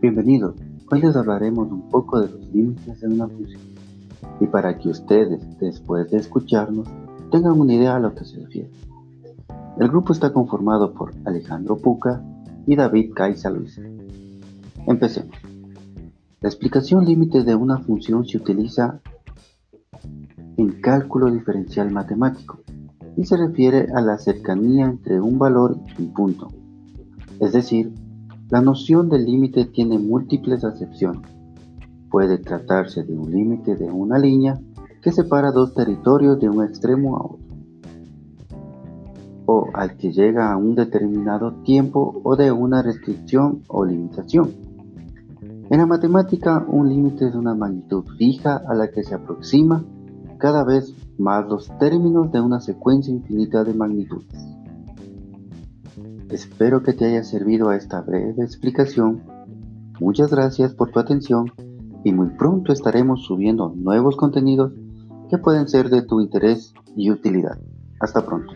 Bienvenidos, hoy les hablaremos un poco de los límites de una función y para que ustedes, después de escucharnos, tengan una idea a lo que se refiere. El grupo está conformado por Alejandro Puca y David Caiza Luis. Empecemos. La explicación límite de una función se utiliza en cálculo diferencial matemático y se refiere a la cercanía entre un valor y un punto. Es decir, la noción del límite tiene múltiples acepciones. Puede tratarse de un límite de una línea que separa dos territorios de un extremo a otro, o al que llega a un determinado tiempo o de una restricción o limitación. En la matemática, un límite es una magnitud fija a la que se aproxima cada vez más los términos de una secuencia infinita de magnitudes. Espero que te haya servido esta breve explicación. Muchas gracias por tu atención y muy pronto estaremos subiendo nuevos contenidos que pueden ser de tu interés y utilidad. Hasta pronto.